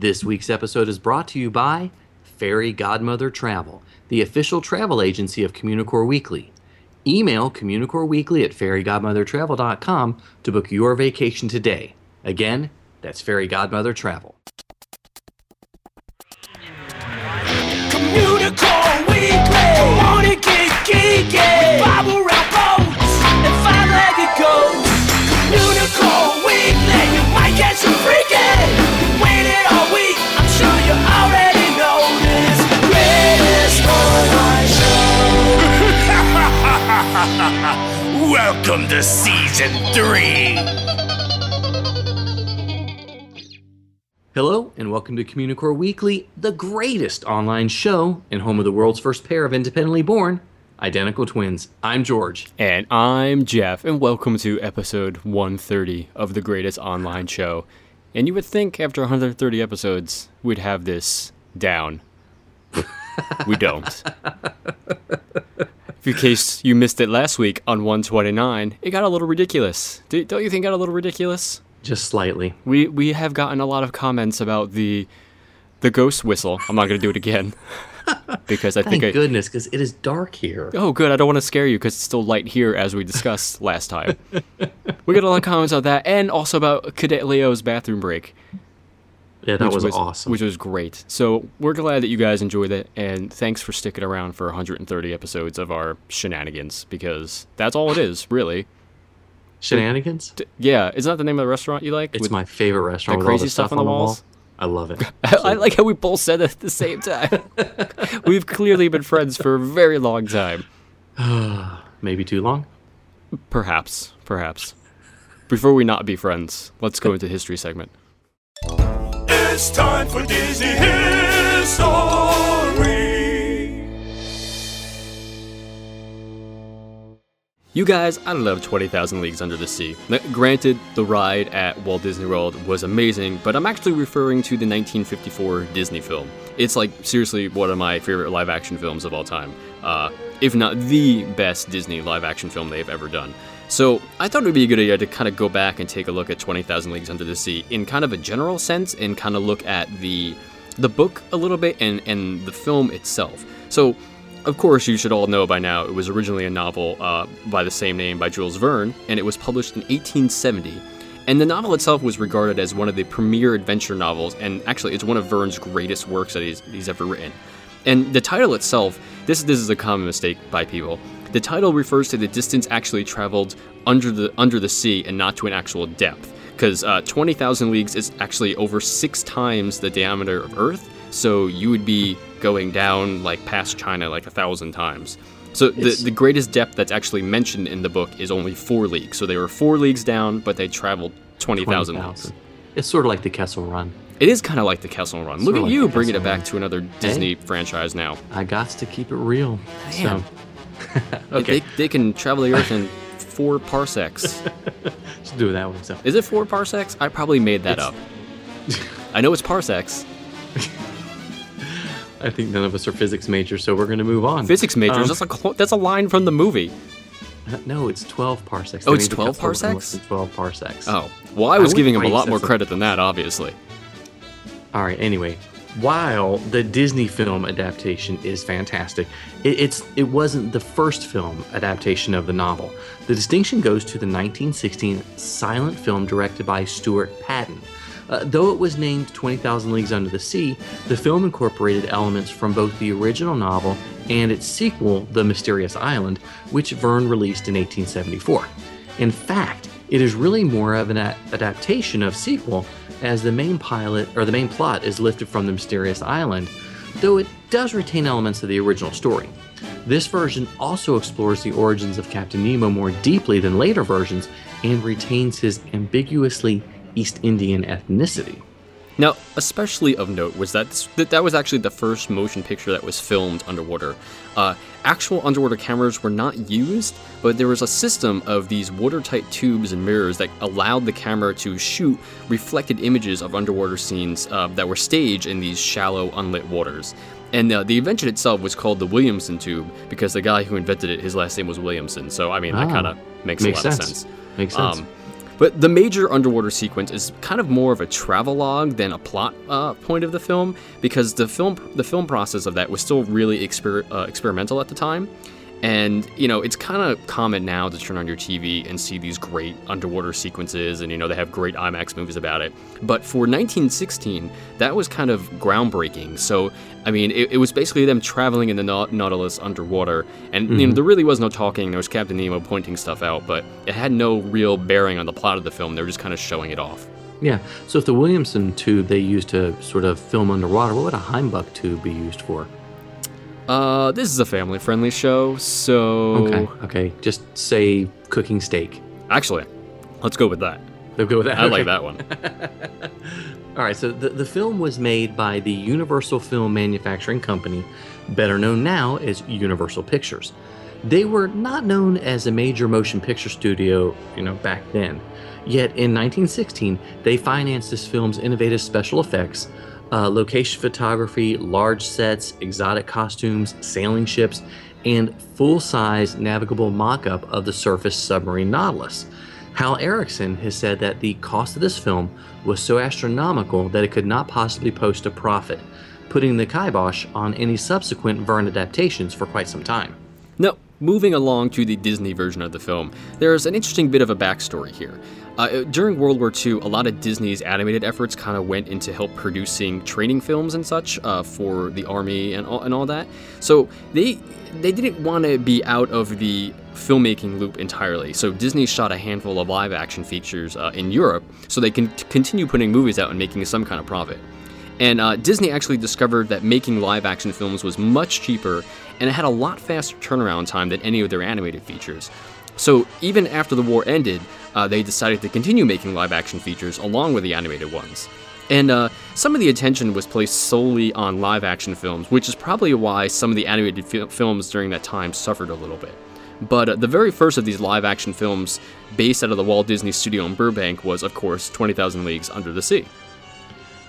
This week's episode is brought to you by Fairy Godmother Travel, the official travel agency of Communicore Weekly. Email Communicore Weekly at fairygodmothertravel.com to book your vacation today. Again, that's Fairy Godmother Travel. Welcome to season three. Hello, and welcome to Communicore Weekly, the greatest online show and home of the world's first pair of independently born identical twins. I'm George. And I'm Jeff, and welcome to episode 130 of the greatest online show. And you would think after 130 episodes, we'd have this down. we don't. In case you missed it last week on 129, it got a little ridiculous. D- Don't you think it got a little ridiculous? Just slightly. We we have gotten a lot of comments about the the ghost whistle. I'm not going to do it again because I think Thank I, goodness, because it is dark here. Oh, good. I don't want to scare you because it's still light here, as we discussed last time. We got a lot of comments about that, and also about Cadet Leo's bathroom break. Yeah, that which was, awesome. Which was great. So we're glad that you guys enjoyed it, and thanks for sticking around for 130 episodes of our shenanigans because that's all it is, really. Shenanigans? Yeah, is that the name of the restaurant you like? It's With- my favorite restaurant the crazy the stuff on the walls? I love it. I like how we both said it at the same time. We've clearly been friends for a very long time. Maybe too long. Perhaps, perhaps. Before we not be friends, let's go into history segment. It's time for Disney History. You guys, I love 20,000 Leagues Under the Sea. Now, granted, the ride at Walt Disney World was amazing, but I'm actually referring to the 1954 Disney film. It's like, seriously, one of my favorite live action films of all time. Uh, if not the best Disney live action film they've ever done. So, I thought it would be a good idea to kind of go back and take a look at 20,000 Leagues Under the Sea in kind of a general sense and kind of look at the the book a little bit and, and the film itself. So, of course, you should all know by now it was originally a novel uh, by the same name by Jules Verne, and it was published in 1870. And the novel itself was regarded as one of the premier adventure novels, and actually, it's one of Verne's greatest works that he's, he's ever written. And the title itself, this this is a common mistake by people. The title refers to the distance actually traveled under the under the sea and not to an actual depth, because uh, 20,000 leagues is actually over six times the diameter of Earth. So you would be going down like past China like a thousand times. So the, the greatest depth that's actually mentioned in the book is only four leagues. So they were four leagues down, but they traveled 20,000 leagues. 20,000. It's sort of like the Kessel Run. It is kind of like the Kessel Run. Look at like you bringing it back Run. to another Disney franchise now. I got to keep it real. Damn. So, They, they can travel the Earth in four parsecs. just do it that way. So, Is it four parsecs? I probably made that It's- up. I know it's parsecs. I think none of us are physics majors, so we're going to move on. Physics majors. Um, that's, a, clo- that's a line from the movie. no, it's 12 parsecs. Oh, it's 12 parsecs? 12 parsecs. Oh. Well, I was wouldn't giving him a lot more credit than that, obviously. All right. Anyway, while the Disney film adaptation is fantastic, it, it's it wasn't the first film adaptation of the novel. The distinction goes to the 1916 silent film directed by Stuart Paton. Uh, though it was named 20,000 Leagues Under the Sea, the film incorporated elements from both the original novel and its sequel, The Mysterious Island, which Verne released in 1874. In fact, it is really more of an adaptation of sequel, as the main pilot or the main plot is lifted from the mysterious island, though it does retain elements of the original story. This version also explores the origins of Captain Nemo more deeply than later versions and retains his ambiguously East Indian ethnicity. Now, especially of note was that this, that, that was actually the first motion picture that was filmed underwater. Uh, actual underwater cameras were not used, but there was a system of these watertight tubes and mirrors that allowed the camera to shoot reflected images of underwater scenes uh, that were staged in these shallow, unlit waters. And uh, the invention itself was called the Williamson tube because the guy who invented it, his last name was Williamson. So, I mean, that Ah, kind of makes, makes a lot sense. of sense. Makes sense. Um, But the major underwater sequence is kind of more of a travelogue than a plot uh, point of the film, because the film the film process of that was still really exper- uh, experimental at the time. And, you know, it's kind of common now to turn on your TV and see these great underwater sequences, and, you know, they have great IMAX movies about it. But for 1916, that was kind of groundbreaking. So, I mean, it, it was basically them traveling in the Nau- Nautilus underwater, and, you know, mm-hmm. there really was no talking. There was Captain Nemo pointing stuff out, but it had no real bearing on the plot of the film. They were just kind of showing it off. Yeah. So if the Williamson tube they used to sort of film underwater, what would a Heimbuck tube be used for? Uh, this is a family friendly show, so. Okay. Okay. Just say cooking steak. Actually, let's go with that. They'll go with that. I Okay. like that one. All right, so the, the film was made by the Universal Film Manufacturing Company, better known now as Universal Pictures. They were not known as a major motion picture studio, you know, back then. Yet in 1916, they financed this film's innovative special effects, uh, location photography, large sets, exotic costumes, sailing ships, and full-size navigable mock-up of the surface submarine Nautilus. Hal Erickson has said that the cost of this film was so astronomical that it could not possibly post a profit, putting the kibosh on any subsequent Verne adaptations for quite some time. Now, moving along to the Disney version of the film, there's an interesting bit of a backstory here. Uh, during World War II, a lot of Disney's animated efforts kind of went into help producing training films and such uh, for the army and all, and all that. So they they didn't want to be out of the filmmaking loop entirely. So Disney shot a handful of live action features uh, in Europe, so they can t- continue putting movies out and making some kind of profit. And uh, Disney actually discovered that making live action films was much cheaper and it had a lot faster turnaround time than any of their animated features. So even after the war ended, uh, they decided to continue making live action features along with the animated ones. And uh, some of the attention was placed solely on live action films, which is probably why some of the animated fi- films during that time suffered a little bit. But uh, the very first of these live action films, based out of the Walt Disney Studio in Burbank, was, of course, 20,000 Leagues Under the Sea.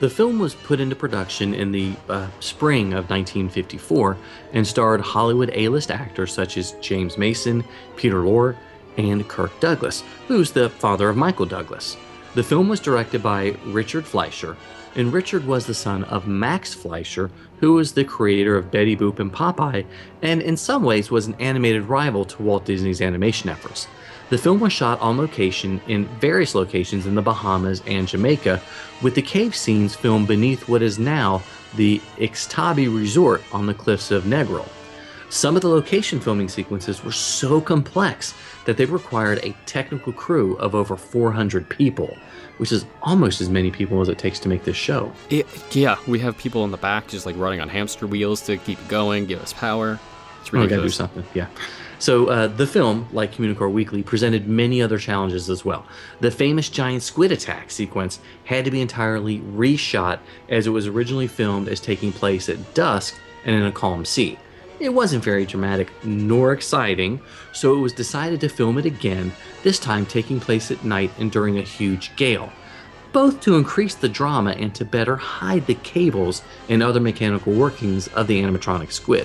The film was put into production in the uh, spring of 1954 and starred Hollywood A-list actors such as James Mason, Peter Lorre, and Kirk Douglas, who's the father of Michael Douglas. The film was directed by Richard Fleischer, and Richard was the son of Max Fleischer, who was the creator of Betty Boop and Popeye, and in some ways was an animated rival to Walt Disney's animation efforts. The film was shot on location in various locations in the Bahamas and Jamaica, with the cave scenes filmed beneath what is now the Xtabi Resort on the cliffs of Negril. Some of the location filming sequences were so complex that they required a technical crew of over 400 people, which is almost as many people as it takes to make this show. It, yeah, we have people in the back just like running on hamster wheels to keep going, give us power. It's Oh, we gotta do something. Yeah. So uh, the film, like Communicore Weekly, presented many other challenges as well. The famous giant squid attack sequence had to be entirely reshot as it was originally filmed as taking place at dusk and in a calm sea. It wasn't very dramatic nor exciting, so it was decided to film it again, this time taking place at night and during a huge gale both to increase the drama and to better hide the cables and other mechanical workings of the animatronic squid.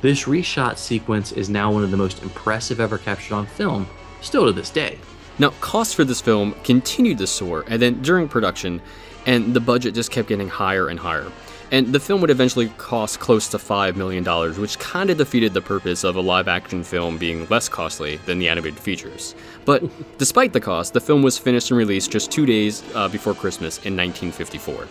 This reshot sequence is now one of the most impressive ever captured on film, still to this day. Now, costs for this film continued to soar, and then during production, and the budget just kept getting higher and higher. And the film would eventually cost close to $5 million, which kind of defeated the purpose of a live action film being less costly than the animated features. But despite the cost, the film was finished and released just two days uh, before Christmas in 1954.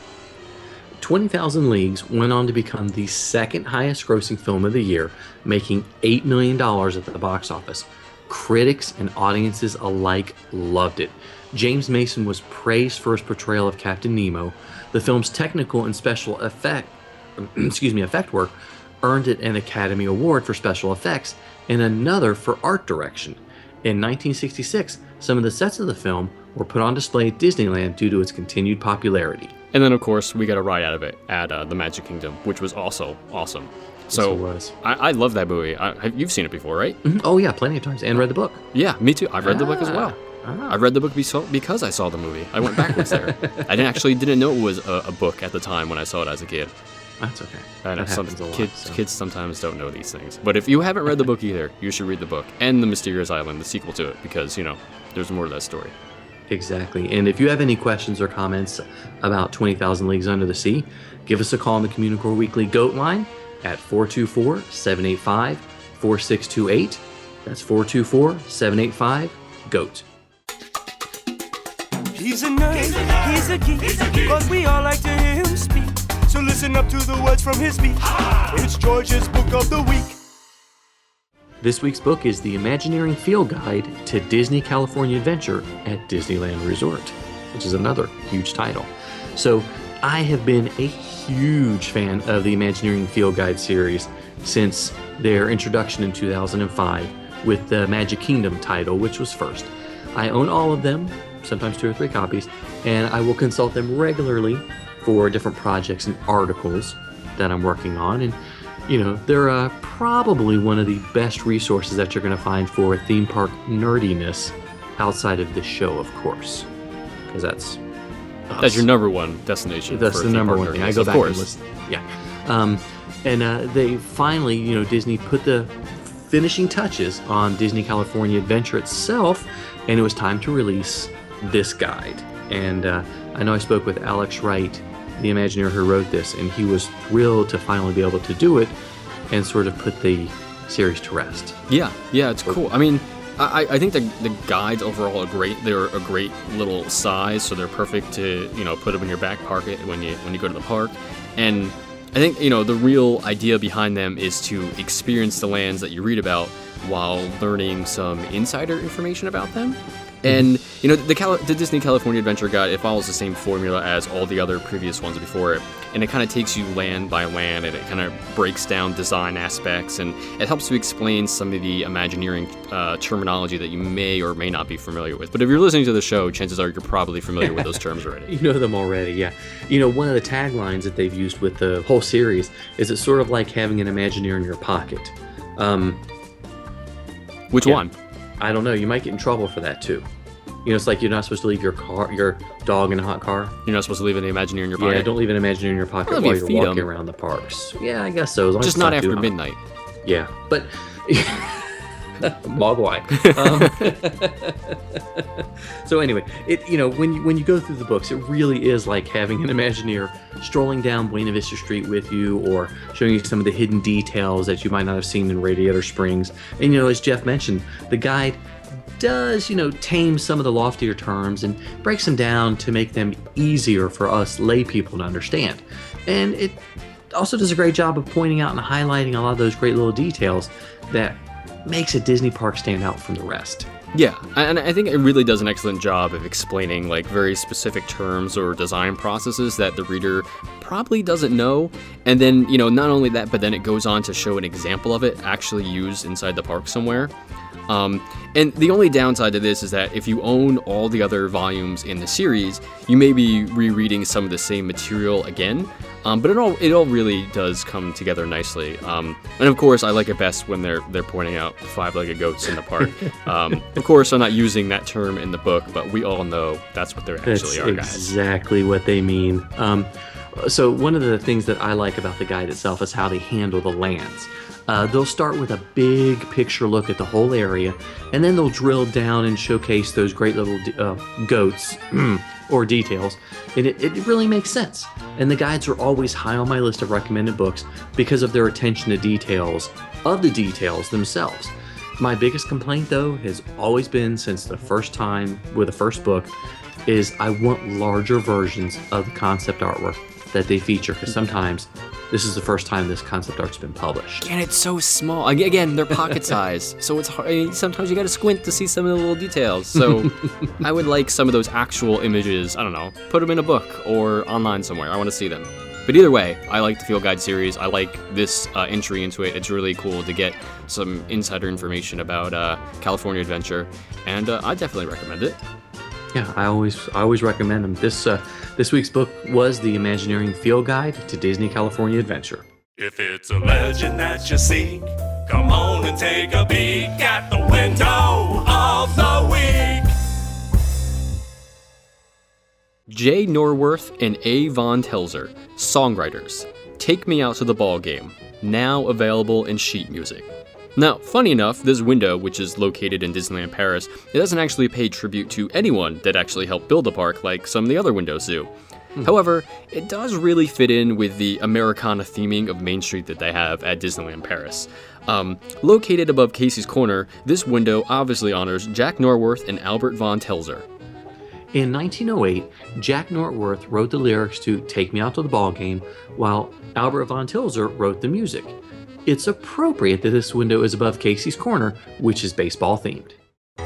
20,000 Leagues went on to become the second highest grossing film of the year, making $8 million at the box office. Critics and audiences alike loved it. James Mason was praised for his portrayal of Captain Nemo. The film's technical and special effect, excuse me, effect work earned it an Academy Award for special effects and another for art direction. In 1966, some of the sets of the film were put on display at Disneyland due to its continued popularity. And then, of course, we got a ride out of it at uh, the Magic Kingdom, which was also awesome. So it was. I, I love that movie. I, have, you've seen it before, right? Mhm. Oh yeah, plenty of times, and read the book. Yeah, me too. I've read the book as well. Ah. I read the book because I saw the movie. I went backwards there. I didn't actually didn't know it was a, a book at the time when I saw it as a kid. That's okay. I know some kids so. kids sometimes don't know these things. But if you haven't read the book either, you should read the book and the Mysterious Island, the sequel to it, because you know there's more to that story. Exactly. And if you have any questions or comments about 20,000 Leagues Under the Sea, give us a call on the Communicore Weekly GOAT line at 424 785 4628. That's 424 785 GOAT. He's a nerd, he's a geek, but we all like to hear him speak. So listen up to the words from his speech. It's George's Book of the Week. This week's book is The Imagineering Field Guide to Disney California Adventure at Disneyland Resort, which is another huge title. So, I have been a huge fan of the Imagineering Field Guide series since their introduction in 2005 with the Magic Kingdom title, which was first. I own all of them, sometimes two or three copies, and I will consult them regularly for different projects and articles that I'm working on. And you know, they're uh, probably one of the best resources that you're going to find for theme park nerdiness outside of the show, of course, because that's That's your number one destination. that's for the number one thing. I go back course. and listen. Yeah, um, and uh, they finally, you know, Disney put the finishing touches on Disney California Adventure itself, and it was time to release this guide. And uh, I know I spoke with Alex Wright, the Imagineer who wrote this, and he was thrilled to finally be able to do it and sort of put the series to rest. Yeah, yeah, it's cool. I mean, I, I think the, the guides overall are great. They're a great little size, so they're perfect to you know put them in your back pocket when you when you go to the park. And I think you know the real idea behind them is to experience the lands that you read about while learning some insider information about them. And you know the, Cali- the Disney California Adventure Guide it follows the same formula as all the other previous ones before it, and it kind of takes you land by land, and it kind of breaks down design aspects, and it helps to explain some of the Imagineering uh, terminology that you may or may not be familiar with. But if you're listening to the show, chances are you're probably familiar with those terms already. You know them already, yeah. You know, one of the taglines that they've used with the whole series is it's sort of like having an Imagineer in your pocket. Um, Which Yeah. one? I don't know. You might get in trouble for that too. You know, it's like you're not supposed to leave your car, your dog in a hot car. You're not supposed to leave an Imagineer in your Yeah, pocket. don't leave an Imagineer in your pocket Well, while you're you feed walking 'em. around the parks. Yeah, I guess so. Just not after midnight. Yeah, but Mogwai. Um, so anyway, it you know when you when you go through the books, it really is like having an Imagineer strolling down Buena Vista Street with you, or showing you some of the hidden details that you might not have seen in Radiator Springs. And you know, as Jeff mentioned, the guide does you know tame some of the loftier terms and breaks them down to make them easier for us lay people to understand. And it also does a great job of pointing out and highlighting a lot of those great little details that makes a Disney park stand out from the rest. Yeah, and I think it really does an excellent job of explaining like very specific terms or design processes that the reader probably doesn't know. And then, you know, not only that, but then it goes on to show an example of it actually used inside the park somewhere. Um, and the only downside to this is that if you own all the other volumes in the series, you may be rereading some of the same material again. Um, but it all it all really does come together nicely. Um, and of course, I like it best when they're they're pointing out five-legged goats in the park. um, of course, I'm not using that term in the book, but we all know that's what they're actually That's are, guys. exactly what they mean. So one of the things that I like about the guide itself is how they handle the lands. Uh, they'll start with a big picture look at the whole area, and then they'll drill down and showcase those great little d- uh, goats or details. And it, it really makes sense. And the guides are always high on my list of recommended books because of their attention to details of the details themselves. My biggest complaint, though, has always been since the first time with the first book, is I want larger versions of the concept artwork that they feature because sometimes this is the first time this concept art's been published. And it's so small. Again, they're pocket size, so it's hard. I mean, sometimes you got to squint to see some of the little details. So, I would like some of those actual images. I don't know, put them in a book or online somewhere. I want to see them. But either way, I like the Field Guide series. I like this uh, entry into it. It's really cool to get some insider information about uh, California Adventure, and uh, I definitely recommend it. Yeah, I always I always recommend them. This uh, this week's book was the Imagineering Field Guide to Disney California Adventure. If it's a legend that you seek, come on and take a peek at the window of the week. Jay Norworth and A. Von Tilzer, songwriters. Take Me Out to the Ball Game, now available in sheet music. Now, funny enough, this window, which is located in Disneyland Paris, it doesn't actually pay tribute to anyone that actually helped build the park like some of the other windows do. However, it does really fit in with the Americana theming of Main Street that they have at Disneyland Paris. Um, located above Casey's Corner, this window obviously honors Jack Norworth and Albert von Tilzer. In 1908, Jack Norworth wrote the lyrics to Take Me Out to the Ball Game, while Albert von Tilzer wrote the music. It's appropriate that this window is above Casey's Corner, which is baseball themed.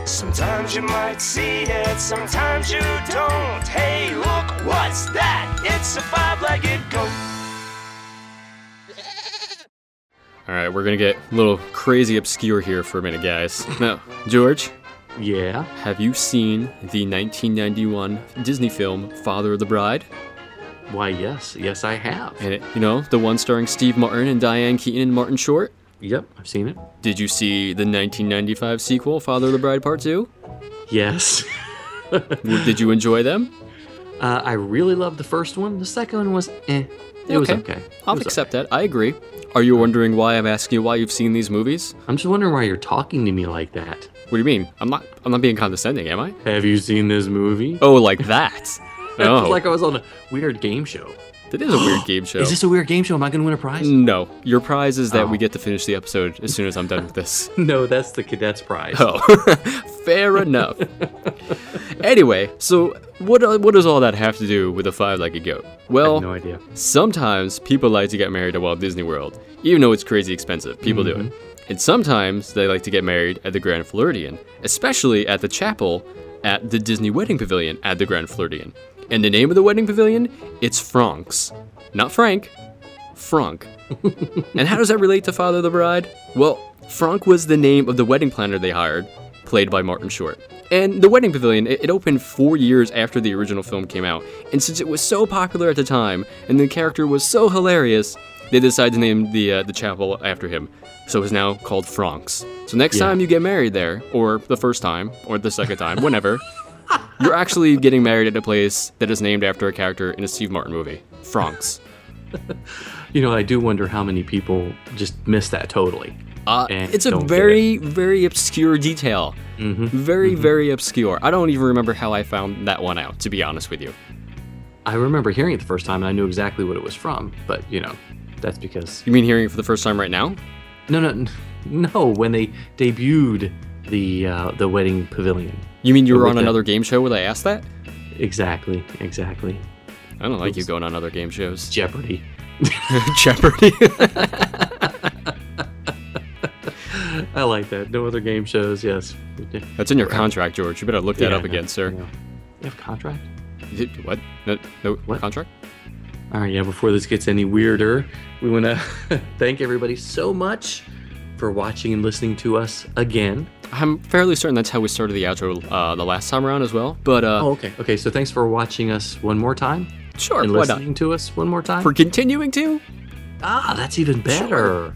Sometimes you might see it, sometimes you don't. Hey, look, what's that? It's a five-legged goat. All right, we're gonna get a little crazy obscure here for a minute, guys. Now, George, Yeah, have you seen the 1991 Disney film Father of the Bride? Why, yes, yes, I have. And it, you know, the one starring Steve Martin and Diane Keaton and Martin Short? Yep, I've seen it. Did you see the 1995 sequel, Father of the Bride Part 2? Yes. Did you enjoy them? Uh, I really loved the first one. The second one was eh. It was okay. I'll was accept that. I agree. Are you wondering why I'm asking you why you've seen these movies? I'm just wondering why you're talking to me like that. What do you mean? I'm not I'm not being condescending, am I? Have you seen this movie? Oh, like that. No. It's like I was on a weird game show. that is a weird game show. Is this a weird game show? Am I going to win a prize? No. Your prize is that we Oh. get to finish the episode as soon as I'm done with this. No, that's the cadet's prize. Oh, fair enough. anyway, so what uh, what does all that have to do with a five-legged goat? I Well, have no idea. sometimes people like to get married at Walt Disney World, even though it's crazy expensive. People do it. And sometimes they like to get married at the Grand Floridian, especially at the chapel at the Disney Wedding Pavilion at the Grand Floridian. And the name of the wedding pavilion? It's Franck's. Not Frank, Franck. and how does that relate to Father the Bride? Well, Franck was the name of the wedding planner they hired, played by Martin Short. And the wedding pavilion, it, opened four years after the original film came out. And since it was so popular at the time, and the character was so hilarious, they decided to name the uh, the chapel after him. So it's now called Franck's. So next Yeah. time you get married there, or the first time, or the second time, whenever, you're actually getting married at a place that is named after a character in a Steve Martin movie, Franck's. You know, I do wonder how many people just miss that totally. Uh, it's a don't get very, very obscure detail. Mm-hmm. Very, very obscure. I don't even remember how I found that one out, to be honest with you. I remember hearing it the first time and I knew exactly what it was from, but you know, that's because You mean hearing it for the first time right now? no, no, no. When they debuted the uh, the wedding pavilion, You mean you were on the- another game show where they asked that? exactly, exactly. I don't like you going on other game shows. Jeopardy. Jeopardy. I like that. No other game shows. Yes. That's in your contract, George. You better look that Yeah, up no, again, sir. You. You have a contract? What? No, no What? contract? All right, yeah, before this gets any weirder, we want to thank everybody so much for watching and listening to us again. I'm fairly certain that's how we started the outro uh, the last time around as well. But uh, Oh, okay. Okay, so thanks for watching us one more time sure, and why not? listening to us one more time. For continuing to? ah, that's even better. Sure.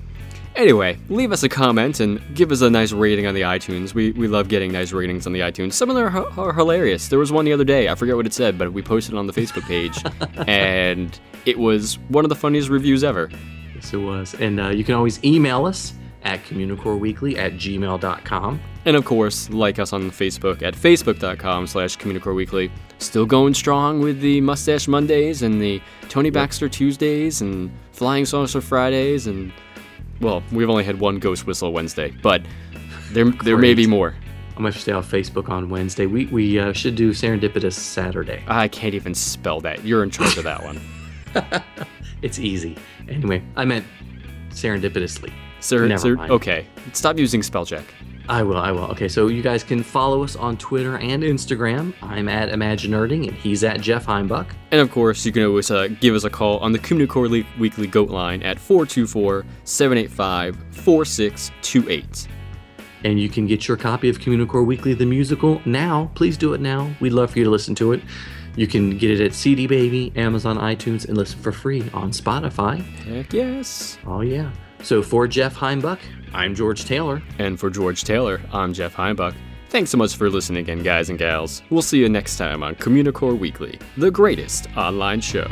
Anyway, leave us a comment and give us a nice rating on the iTunes. We, we love getting nice ratings on the iTunes. Some of them are, are hilarious. There was one the other day. I forget what it said, but we posted it on the Facebook page, and it was one of the funniest reviews ever. Yes, it was. And uh, you can always email us at communicoreweekly at gmail.com. And of course, like us on Facebook at facebook.com slash communicoreweekly. Still going strong with the Mustache Mondays and the Tony Baxter Tuesdays and Flying Saucer Fridays and, well, we've only had one Ghost Whistle Wednesday, but there, there may be more. I'm going to stay off Facebook on Wednesday. We, we uh, should do Serendipitous Saturday. I can't even spell that. You're in charge of that one. It's easy. Anyway, I meant serendipitously. Sir, Never sir, mind. okay. Stop using spell check. I will, I will. Okay, so you guys can follow us on Twitter and Instagram. I'm at Imaginerding, and he's at Jeff Heimbuck. And of course, you can always uh, give us a call on the Communicore Weekly Goat line at 424 785 4628. And you can get your copy of Communicore Weekly, the musical, now. Please do it now. We'd love for you to listen to it. You can get it at CD Baby, Amazon, iTunes, and listen for free on Spotify. Heck yes. Oh, yeah. So for Jeff Heimbuck, I'm George Taylor. And for George Taylor, I'm Jeff Heimbuck. Thanks so much for listening again, guys and gals. We'll see you next time on Communicore Weekly, the greatest online show.